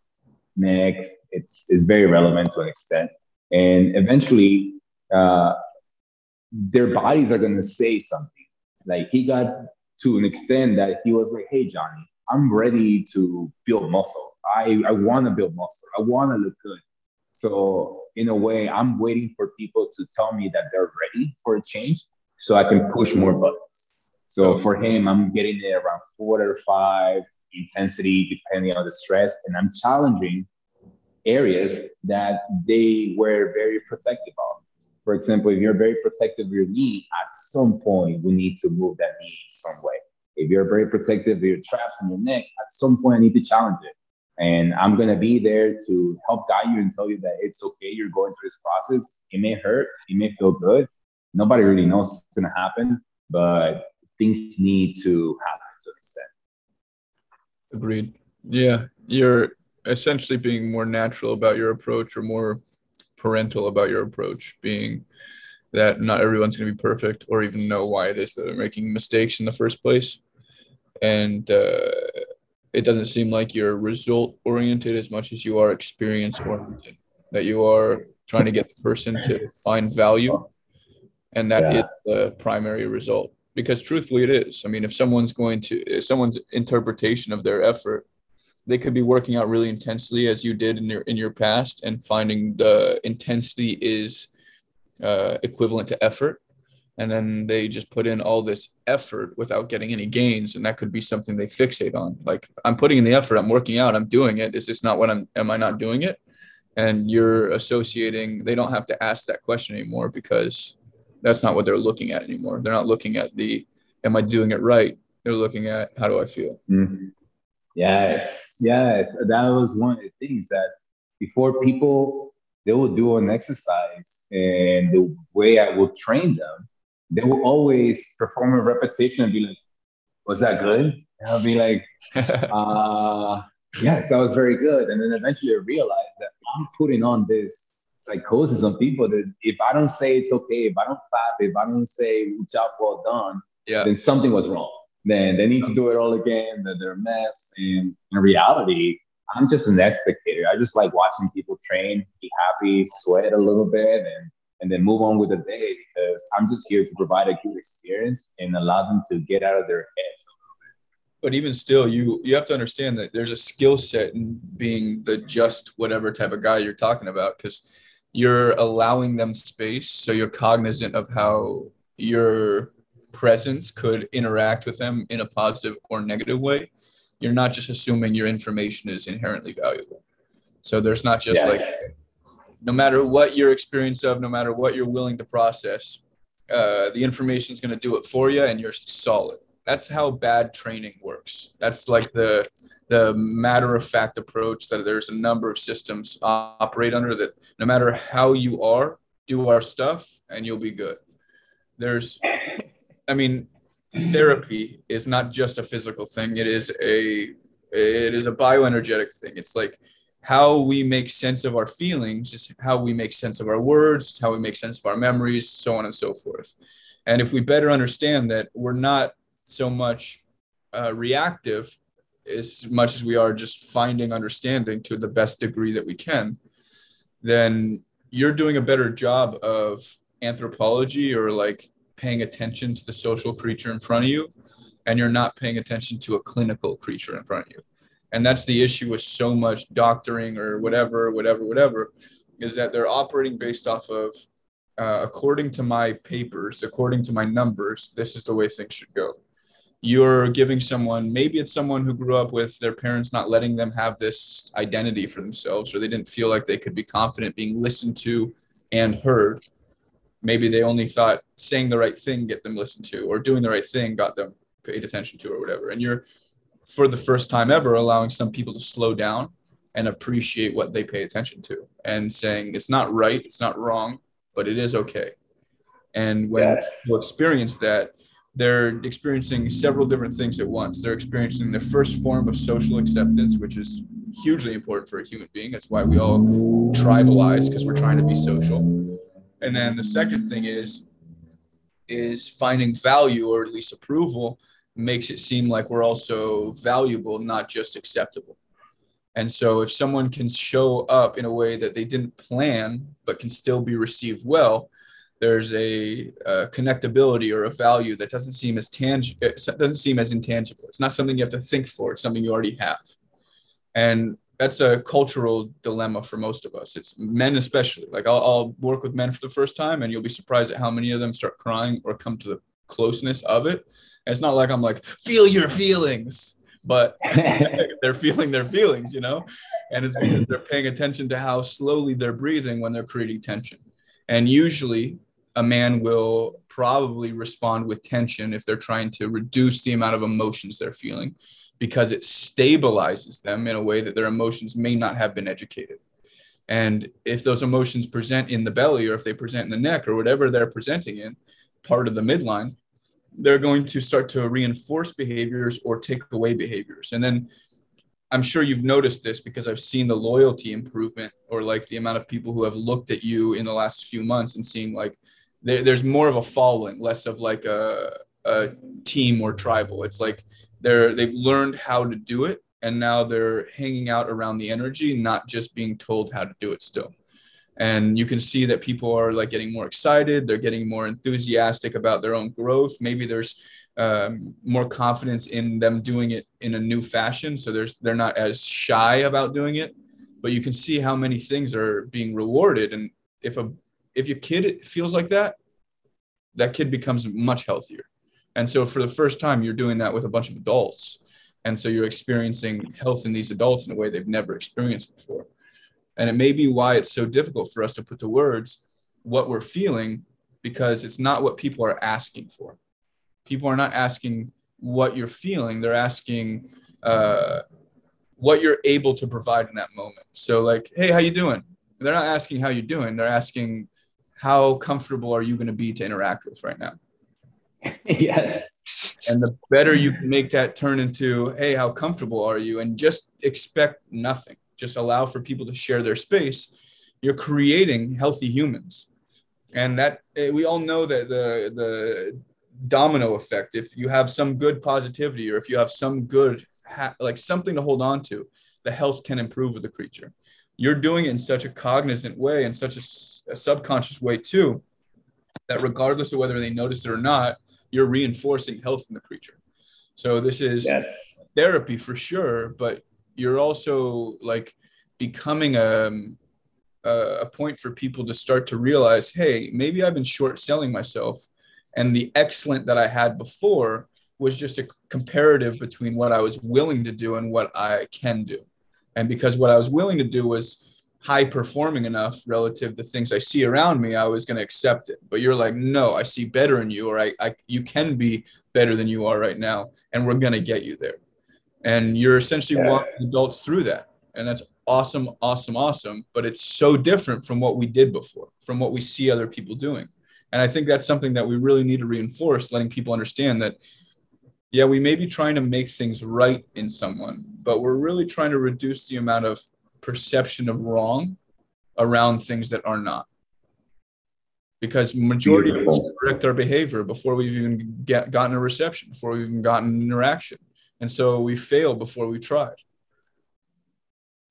neck. It's, it's very relevant to an extent and eventually uh, their bodies are going to say something like he got to an extent that he was like hey johnny i'm ready to build muscle. I, I want to build muscle. I want to look good. So in a way i'm waiting for people to tell me that they're ready for a change so i can push more buttons. So for him i'm getting it around four or five intensity depending on the stress and i'm challenging areas that they were very protective of. For example, if you're very protective of your knee, at some point we need to move that knee in some way. If you're very protective of your traps and your neck, at some point I need to challenge it. And I'm going to be there to help guide you and tell you that it's okay. You're going through this process. It may hurt. It may feel good. Nobody really knows what's going to happen, but things need to happen to an extent. Agreed. Yeah. You're essentially being more natural about your approach or more parental about your approach, being that not everyone's going to be perfect or even know why it is that they're making mistakes in the first place. And uh, it doesn't seem like you're result oriented as much as you are experience oriented, that you are trying to get the person to find value. And that yeah. is the primary result. Because truthfully, it is. I mean, if someone's going to, if someone's interpretation of their effort they could be working out really intensely as you did in your in your past and finding the intensity is uh, equivalent to effort and then they just put in all this effort without getting any gains and that could be something they fixate on. Like i'm putting in the effort i'm working out i'm doing it. Is this not what i'm am i not doing it? And you're associating they don't have to ask that question anymore because that's not what they're looking at anymore. They're not looking at the am i doing it right? They're looking at how do i feel? Mm-hmm. Yes, yes. That was one of the things that before people they will do an exercise and the way I will train them, they will always perform a repetition and be like, Was that good? And I'll be like, uh, yes, that was very good. And then eventually I realized that I'm putting on this psychosis on people that if I don't say it's okay, if I don't clap, if I don't say job well done, yeah. then something was wrong then they need to do it all again. That they're a mess. And in reality, I'm just an spectator. I just like watching people train, be happy, sweat a little bit, and and then move on with the day because I'm just here to provide a good experience and allow them to get out of their heads but even still you you have to understand that there's a skill set in being the just whatever type of guy you're talking about because you're allowing them space so you're cognizant of how you're presence could interact with them in a positive or negative way, you're not just assuming your information is inherently valuable. So there's not just yes. like, no matter what your experience of, no matter what you're willing to process, uh, the information is going to do it for you and you're solid. That's how bad training works. That's like the the matter of fact approach that there's a number of systems operate under that no matter how you are, do our stuff and you'll be good. There's I mean, therapy is not just a physical thing. It is a it is a bioenergetic thing. It's like how we make sense of our feelings is how we make sense of our words, how we make sense of our memories, so on and so forth. And if we better understand that we're not so much uh, reactive as much as we are just finding understanding to the best degree that we can, then you're doing a better job of anthropology or like paying attention to the social creature in front of you and you're not paying attention to a clinical creature in front of you. And that's the issue with so much doctoring or whatever, whatever, whatever, is that they're operating based off of, uh, according to my papers, according to my numbers, this is the way things should go. You're giving someone, maybe it's someone who grew up with their parents not letting them have this identity for themselves, or they didn't feel like they could be confident being listened to and heard maybe they only thought saying the right thing get them listened to or doing the right thing got them paid attention to or whatever and you're for the first time ever allowing some people to slow down and appreciate what they pay attention to and saying it's not right it's not wrong but it is okay. And when yes. people experience that they're experiencing several different things at once. They're experiencing the first form of social acceptance which is hugely important for a human being. That's why we all tribalize because we're trying to be social. And then the second thing is is finding value or at least approval makes it seem like we're also valuable, not just acceptable. And so if someone can show up in a way that they didn't plan but can still be received well, there's a, a connectability or a value that doesn't seem as tangible. Doesn't seem as intangible. It's not something you have to think for. It's something you already have. And that's a cultural dilemma for most of us. It's men especially. Like I'll, I'll, work with men for the first time, and you'll be surprised at how many of them start crying or come to the closeness of it. And it's not like I'm like feel your feelings, but they're feeling their feelings, you know. And it's because they're paying attention to how slowly they're breathing when they're creating tension. And usually, a man will probably respond with tension if they're trying to reduce the amount of emotions they're feeling because it stabilizes them in a way that their emotions may not have been educated. And if those emotions present in the belly or if they present in the neck or whatever they're presenting in, part of the midline, they're going to start to reinforce behaviors or take away behaviors. And then I'm sure you've noticed this because I've seen the loyalty improvement or like the amount of people who have looked at you in the last few months and seeing like there, there's more of a following, less of like a, a team or tribal. It's like they're they've learned how to do it and now they're hanging out around the energy, not just being told how to do it still. And you can see that people are like getting more excited, they're getting more enthusiastic about their own growth. Maybe there's um, more confidence in them doing it in a new fashion. So there's they're not as shy about doing it, but you can see how many things are being rewarded. And if a if your kid feels like that, that kid becomes much healthier. And so for the first time, you're doing that with a bunch of adults. And so you're experiencing health in these adults in a way they've never experienced before. And it may be why it's so difficult for us to put to words what we're feeling because it's not what people are asking for. People are not asking what you're feeling. They're asking uh, what you're able to provide in that moment. So like hey how you doing? They're not asking how you're doing. They're asking how comfortable are you going to be to interact with right now? Yes. And the better you make that turn into hey how comfortable are you? And just expect nothing just allow for people to share their space you're creating healthy humans. And that eh, we all know that the the domino effect if you have some good positivity or if you have some good like something to hold on to the health can improve with the creature. You're doing it in such a cognizant way in such a, a subconscious way too that regardless of whether they notice it or not you're reinforcing health in the creature. So this is yes. therapy for sure but you're also like becoming um, a, a point for people to start to realize hey maybe i've been short selling myself and the excellent that I had before was just a comparative between what I was willing to do and what I can do. And because what I was willing to do was high performing enough relative to things I see around me, I was going to accept it. But you're like, no, I see better in you, or I, I you can be better than you are right now, and we're going to get you there. And you're essentially yeah. walking adults through that, and that's awesome, awesome, awesome. But it's so different from what we did before, from what we see other people doing. And I think that's something that we really need to reinforce, letting people understand that, yeah, we may be trying to make things right in someone, but we're really trying to reduce the amount of perception of wrong around things that are not. Because majority Beautiful. of us correct our behavior before we've even get, gotten a reception, before we've even gotten an interaction. And so we fail before we tried.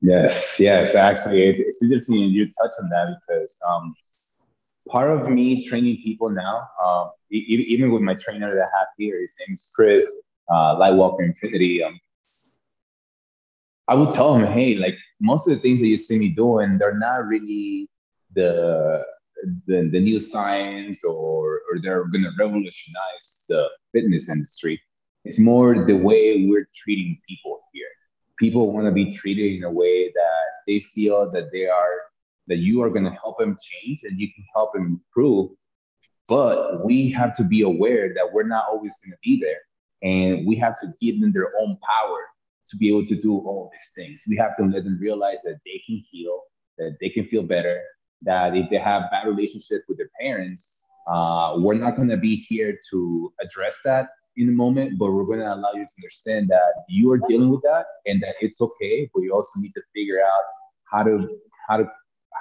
Yes, yes. Actually, it's interesting you touch on that because um, part of me training people now, uh, even with my trainer that I have here, his name is Chris, uh, Lightwalker Infinity. Um, I would tell him, hey, like most of the things that you see me doing, they're not really the the, the new science or, or they're going to revolutionize the fitness industry. It's more the way we're treating people here. People want to be treated in a way that they feel that they are that you are going to help them change and you can help them improve. But we have to be aware that we're not always going to be there. And we have to give them their own power to be able to do all these things. We have to let them realize that they can heal, that they can feel better, that if they have bad relationships with their parents, uh, we're not going to be here to address that in the moment, but we're going to allow you to understand that you are dealing with that and that it's okay. But you also need to figure out how to how to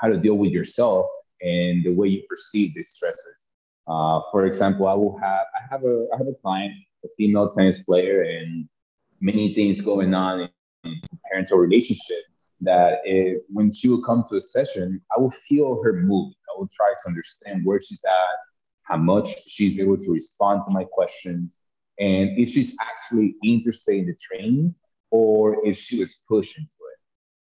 how to deal with yourself and the way you perceive these stressors. Uh, for example, I will have I have a I have a client, a female tennis player, and many things going on in parental relationship. That when she will come to a session, I will feel her mood. I will try to understand where she's at, how much she's able to respond to my questions, and if she's actually interested in the training or if she was pushing to it.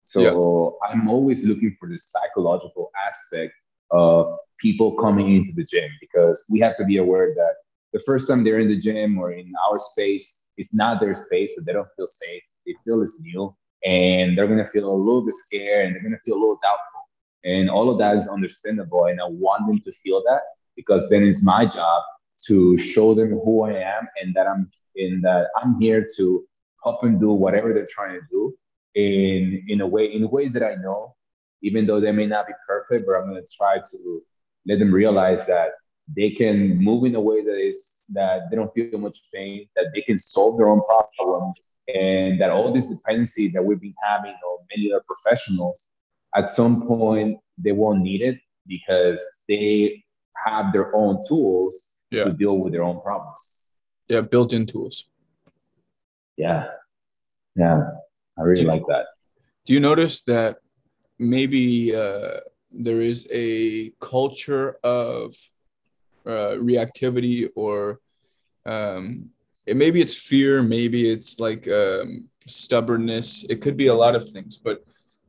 so yeah. I'm always looking for the psychological aspect of people coming into the gym because we have to be aware that the first time they're in the gym or in our space, it's not their space, so they don't feel safe. They feel it's new, and they're gonna feel a little bit scared, and they're gonna feel a little doubtful. And all of that is understandable, and I want them to feel that because then it's my job to show them who I am and that I'm in that I'm here to help and do whatever they're trying to do in in a way in ways that I know, even though they may not be perfect, but I'm gonna try to let them realize that they can move in a way that is that they don't feel much pain, that they can solve their own problems, and that all this dependency that we've been having on many other professionals, at some point they won't need it because they have their own tools yeah. to deal with their own problems. Yeah, built-in tools. Yeah, yeah, I really do, like that. Do you notice that maybe uh, there is a culture of uh, reactivity or um, it, maybe it's fear, maybe it's like um, stubbornness. It could be a lot of things, but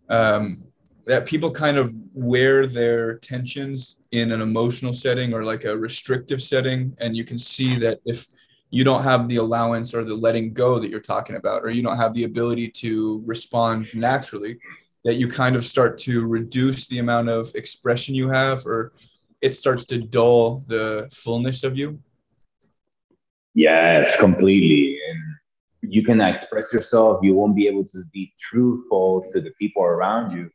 um, that people kind of wear their tensions in an emotional setting or like a restrictive setting, and you can see that if you don't have the allowance or the letting go that you're talking about, or you don't have the ability to respond naturally, that you kind of start to reduce the amount of expression you have, or it starts to dull the fullness of you. Yes, completely. And you can express yourself. You won't be able to be truthful to the people around you.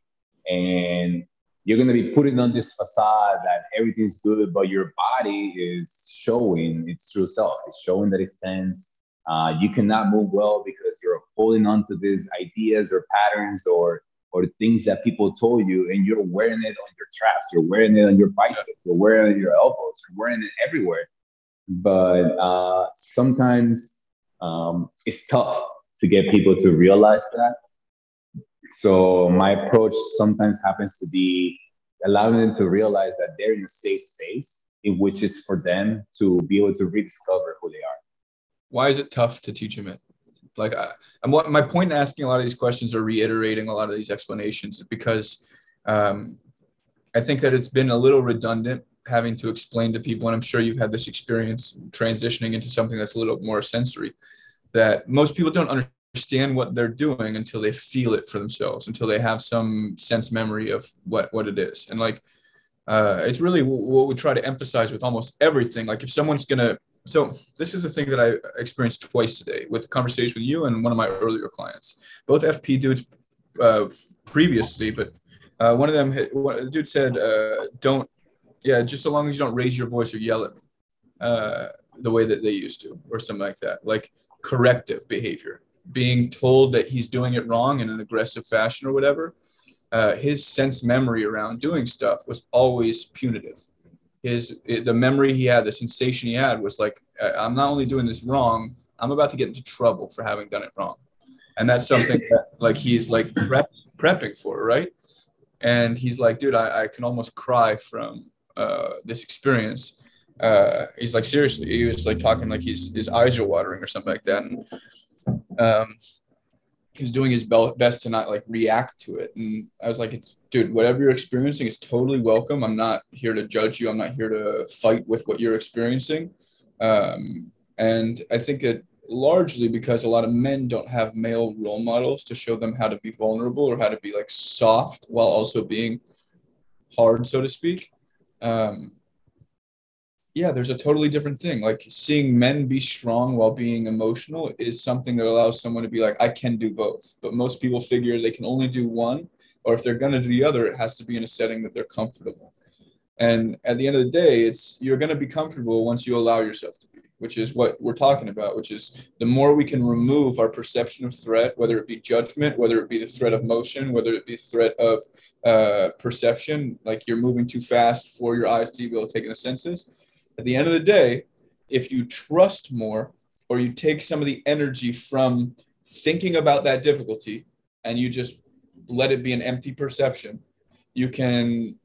And you're going to be putting on this facade that everything's good, but your body is showing its true self. It's showing that it's tense. Uh, you cannot move well because you're holding on to these ideas or patterns or or things that people told you, and you're wearing it on your traps, you're wearing it on your biceps, you're wearing it on your elbows, you're wearing it everywhere. But uh, sometimes um, it's tough to get people to realize that. So my approach sometimes happens to be allowing them to realize that they're in a safe space in which is for them to be able to rediscover who they are. Why is it tough to teach them it? Like, I, am what my point in asking a lot of these questions or reiterating a lot of these explanations is because um, I think that it's been a little redundant having to explain to people, and I'm sure you've had this experience transitioning into something that's a little more sensory, that most people don't understand what they're doing until they feel it for themselves, until they have some sense memory of what what it is, and like. Uh, it's really what we try to emphasize with almost everything. Like if someone's gonna so this is a thing that I experienced twice today with a conversation with you and one of my earlier clients, both FP dudes uh, previously, but uh, one of them, one, the dude said, uh, "Don't, yeah, just so long as you don't raise your voice or yell at me, uh, the way that they used to, or something like that, like corrective behavior, being told that he's doing it wrong in an aggressive fashion or whatever." Uh, his sense memory around doing stuff was always punitive his the memory he had, the sensation he had was like, I'm not only doing this wrong, I'm about to get into trouble for having done it wrong, and that's something that like he's like prep, prepping for, right? And he's like, dude, I, I can almost cry from uh, this experience. Uh, he's like, seriously, he was like talking like his his eyes are watering or something like that. And um, he was doing his best to not like react to it. And I was like, it's dude, whatever you're experiencing is totally welcome. I'm not here to judge you. I'm not here to fight with what you're experiencing. Um, and I think it largely because a lot of men don't have male role models to show them how to be vulnerable or how to be like soft while also being hard, so to speak. Um, yeah, there's a totally different thing. Like seeing men be strong while being emotional is something that allows someone to be like, I can do both. But most people figure they can only do one, or if they're going to do the other, it has to be in a setting that they're comfortable. And at the end of the day, it's you're going to be comfortable once you allow yourself to be, which is what we're talking about, which is the more we can remove our perception of threat, whether it be judgment, whether it be the threat of motion, whether it be threat of uh, perception, like you're moving too fast for your eyes to be able to take in the senses at the end of the day, if you trust more or you take some of the energy from thinking about that difficulty and you just let it be an empty perception, you can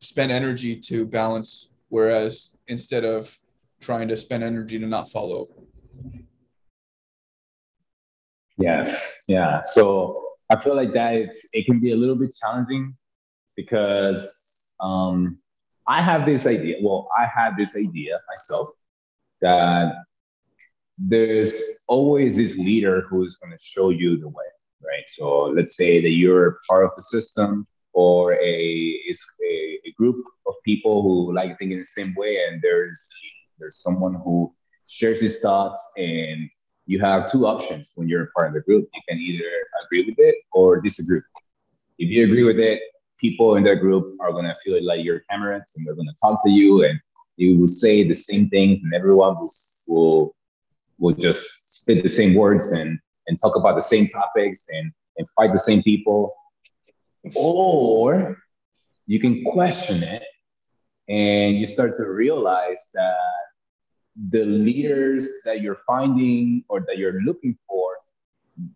spend energy to balance. Whereas instead of trying to spend energy to not fall over. Yes. Yeah. So I feel like that it's, it can be a little bit challenging because um, I have this idea. Well, I had this idea myself that there's always this leader who is going to show you the way, right? So let's say that you're part of a system or a, a, a group of people who like thinking the same way, and there's there's someone who shares his thoughts and you have two options when you're a part of the group. You can either agree with it or disagree. If you agree with it, people in that group are gonna feel like you're comrades and they're gonna talk to you and you will say the same things and everyone will will, will just spit the same words and and talk about the same topics and and fight the same people. Or you can question it and you start to realize that the leaders that you're finding or that you're looking for,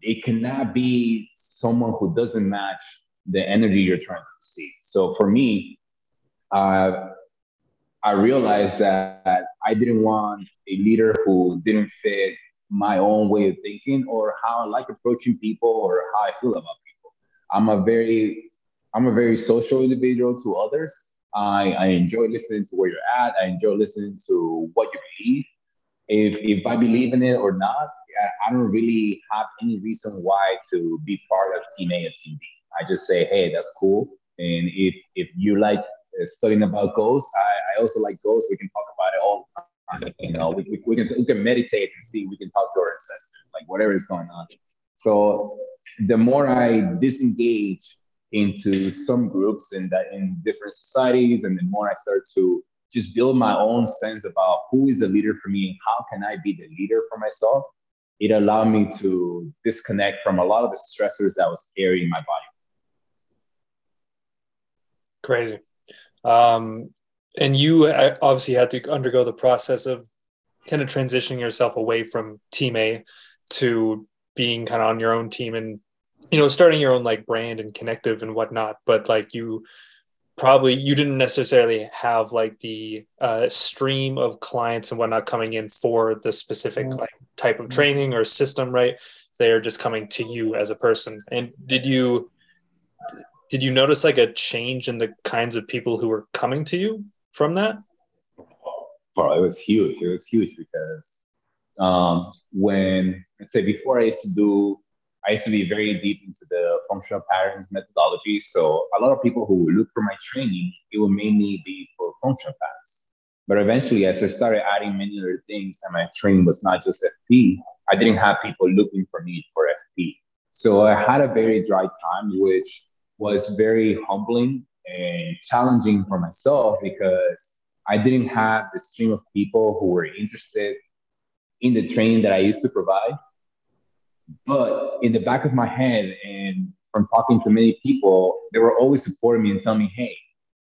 it cannot be someone who doesn't match the energy you're trying to see. So for me, uh, I realized that I didn't want a leader who didn't fit my own way of thinking or how I like approaching people or how I feel about people. I'm a very I'm a very social individual to others. I, I enjoy listening to where you're at. I enjoy listening to what you believe. If if I believe in it or not, I don't really have any reason why to be part of Team A or Team B. I just say, hey, that's cool. And if if you like uh, studying about ghosts, I, I also like ghosts. We can talk about it all the time. You know, we, we, we, can we can meditate and see. We can talk to our ancestors, like whatever is going on. So the more I disengage into some groups and that in different societies, and the more I start to just build my own sense about who is the leader for me and how can I be the leader for myself, it allowed me to disconnect from a lot of the stressors that was carrying my body. Crazy. Um, and you uh, obviously had to undergo the process of kind of transitioning yourself away from team A to being kind of on your own team and you know starting your own like brand and connective and whatnot. But like you probably you didn't necessarily have like the uh, stream of clients and whatnot coming in for the specific like type of training or system right? They're just coming to you as a person. And did you did you notice like a change in the kinds of people who were coming to you from that? Well, it was huge. It was huge because um, when let's say before I used to do, I used to be very deep into the functional patterns methodology. So a lot of people who would look for my training, it would mainly be for functional patterns. But eventually, as I started adding many other things, and my training was not just FP, I didn't have people looking for me for FP. So I had a very dry time, which was very humbling and challenging for myself because I didn't have the stream of people who were interested in the training that I used to provide. But in the back of my head and from talking to many people, they were always supporting me and telling me, hey,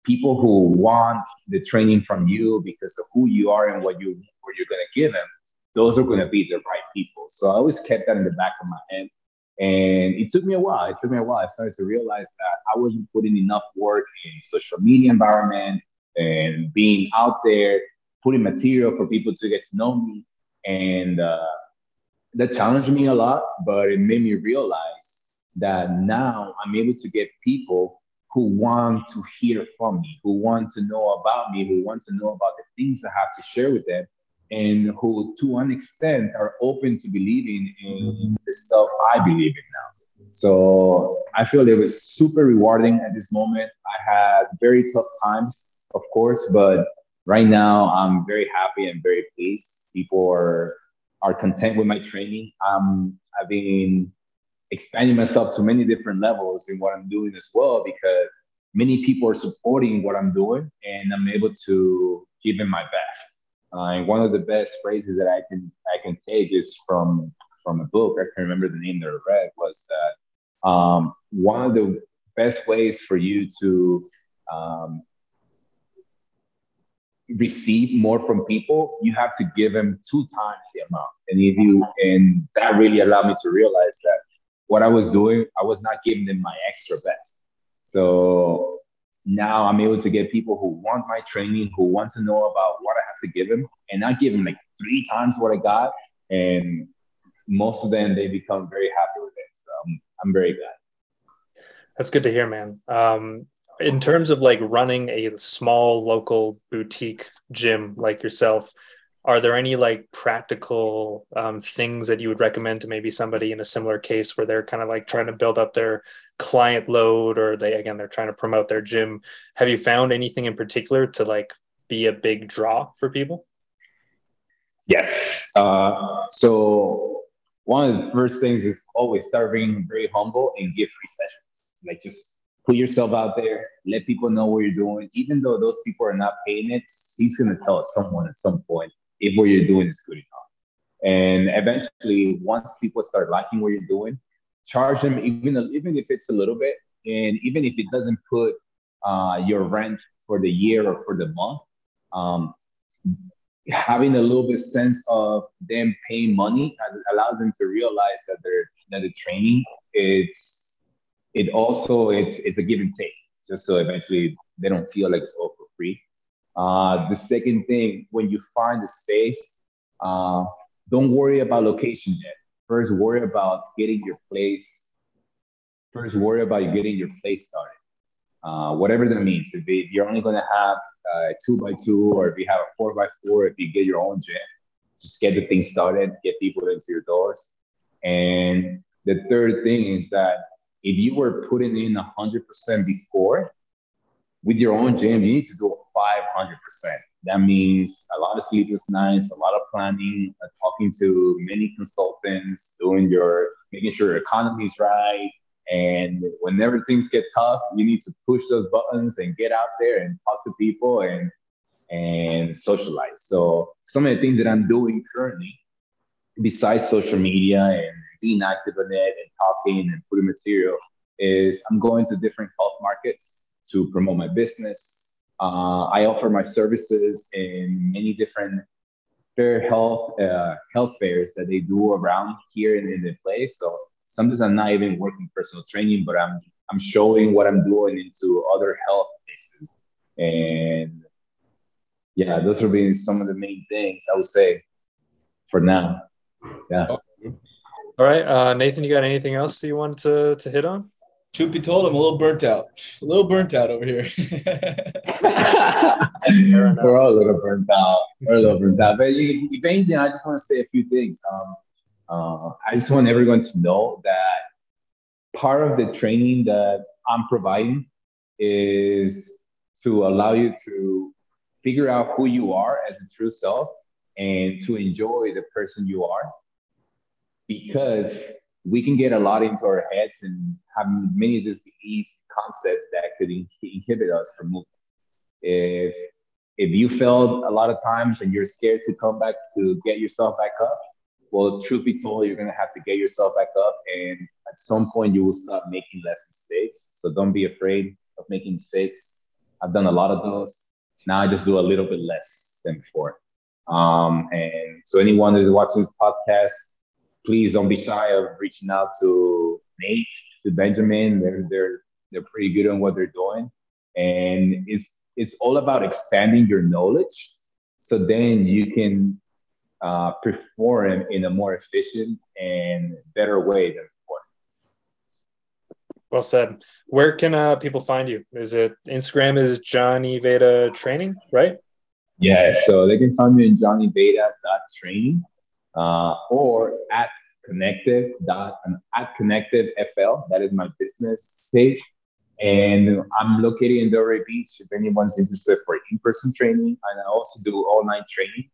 people who want the training from you because of who you are and what you what you're gonna give them, those are gonna be the right people. So I always kept that in the back of my head. And it took me a while. It took me a while. I started to realize that I wasn't putting enough work in social media environment and being out there, putting material for people to get to know me. And uh, that challenged me a lot, but it made me realize that now I'm able to get people who want to hear from me, who want to know about me, who want to know about the things I have to share with them and who to an extent are open to believing in the stuff I believe in now. So I feel it was super rewarding at this moment. I had very tough times, of course, but right now I'm very happy and very pleased. People are are content with my training. Um, I've been expanding myself to many different levels in what I'm doing as well because many people are supporting what I'm doing and I'm able to give in my best. Uh, and one of the best phrases that I can I can take is from from a book. I can remember the name that I read was that um, one of the best ways for you to um, receive more from people, you have to give them two times the amount. And if you and that really allowed me to realize that what I was doing, I was not giving them my extra best. So now I'm able to get people who want my training, who want to know about what I have to give them, and I give them like three times what I got, and most of them they become very happy with it. So I'm, I'm very glad. That's good to hear, man. Um, in terms of like running a small local boutique gym like yourself, are there any like practical um, things that you would recommend to maybe somebody in a similar case where they're kind of like trying to build up their client load or they again they're trying to promote their gym have you found anything in particular to like be a big draw for people yes uh, so one of the first things is always start being very humble and give free sessions. Like just put yourself out there, let people know what you're doing. Even though those people are not paying it, he's gonna tell someone at some point if what you're doing is good enough. And eventually, once people start liking what you're doing, charge them even even if it's a little bit, and even if it doesn't put uh, your rent for the year or for the month, um, having a little bit sense of them paying money allows them to realize that they're that the training it's it also it's, it's a give and take just so eventually they don't feel like it's all for free uh, the second thing when you find the space uh, don't worry about location yet first worry about getting your place. First worry about getting your place started. Uh, whatever that means. If, if you're only going to have uh, two by two, or if you have a four by four, if you get your own gym, just get the thing started, get people into your doors. And the third thing is that if you were putting in 100% before, with your own gym, you need to do 500%. That means a lot of sleepless nights, a lot of planning, uh, talking to many consultants, doing your, making sure your economy is right, and whenever things get tough, you need to push those buttons and get out there and talk to people and and socialize. So some of the things that I'm doing currently, besides social media and being active on it and talking and putting material, is I'm going to different health markets to promote my business. Uh, I offer my services in many different fair health uh, health fairs that they do around here in, in the place. So sometimes I'm not even working personal training, but I'm I'm showing what I'm doing into other health places. And yeah, those are being some of the main things I would say for now. Yeah. All right. Uh, Nathan, you got anything else you want to, to hit on? Truth be told, I'm a little burnt out. A little burnt out over here. We're all a little burnt out. We're a little burnt out. But if anything, I just want to say a few things. Um, uh, I just want everyone to know that part of the training that I'm providing is to allow you to figure out who you are as a true self and to enjoy the person you are because we can get a lot into our heads and have many of these beliefs concepts that could inhibit us from moving if if you failed a lot of times and you're scared to come back to get yourself back up well, truth be told, you're gonna have to get yourself back up, and at some point, you will start making less mistakes. So don't be afraid of making mistakes. I've done a lot of those. Now I just do a little bit less than before. Um, and so anyone that is watching this podcast, please don't be shy of reaching out to Nate, to Benjamin. They're they're they're pretty good on what they're doing, and it's it's all about expanding your knowledge. So then you can uh, perform in a more efficient and better way than before. Well said. Where can uh, people find you? Is it Instagram is Johnny Veira Training, right? Yeah, so they can find me in johnnyveira.training uh, or at connective dot at connective fl. That is my business page. And I'm located in Delray Beach if anyone's interested for in-person training. And I also do online training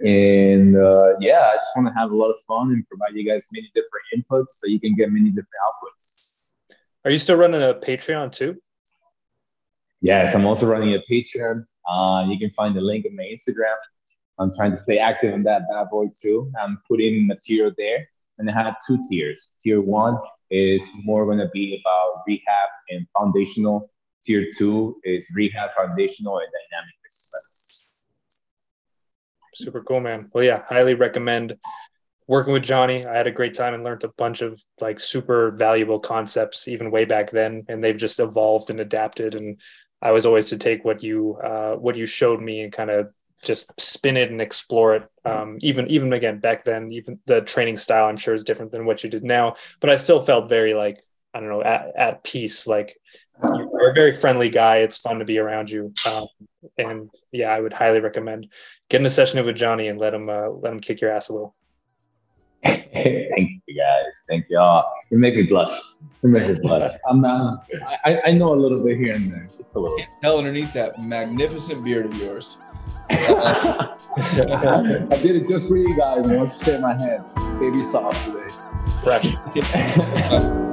and uh, yeah, I just want to have a lot of fun and provide you guys many different inputs so you can get many different outputs. Are you still running a Patreon too? Yes, I'm also running a Patreon. Uh, you can find the link in my Instagram. I'm trying to stay active in that bad boy too. I'm putting material there, and I have two tiers. Tier one is more going to be about rehab and foundational. Tier two is rehab, foundational, and dynamic. Super cool, man. Well, yeah, highly recommend working with Johnny. I had a great time and learned a bunch of like super valuable concepts even way back then, and they've just evolved and adapted. And I was always to take what you uh, what you showed me and kind of just spin it and explore it. Um, even even again back then, even the training style I'm sure is different than what you did now, but I still felt very like I don't know at, at peace. Like you're a very friendly guy. It's fun to be around you. Um, and yeah, I would highly recommend getting a session in with Johnny and let him uh, let him kick your ass a little. Thank you guys. Thank y'all. You make me blush. You make me blush. I'm uh, I, I know a little bit here and there. Just a little. Tell underneath that magnificent beard of yours. I did it just for you guys. I want to shake my hand. baby soft today. Fresh.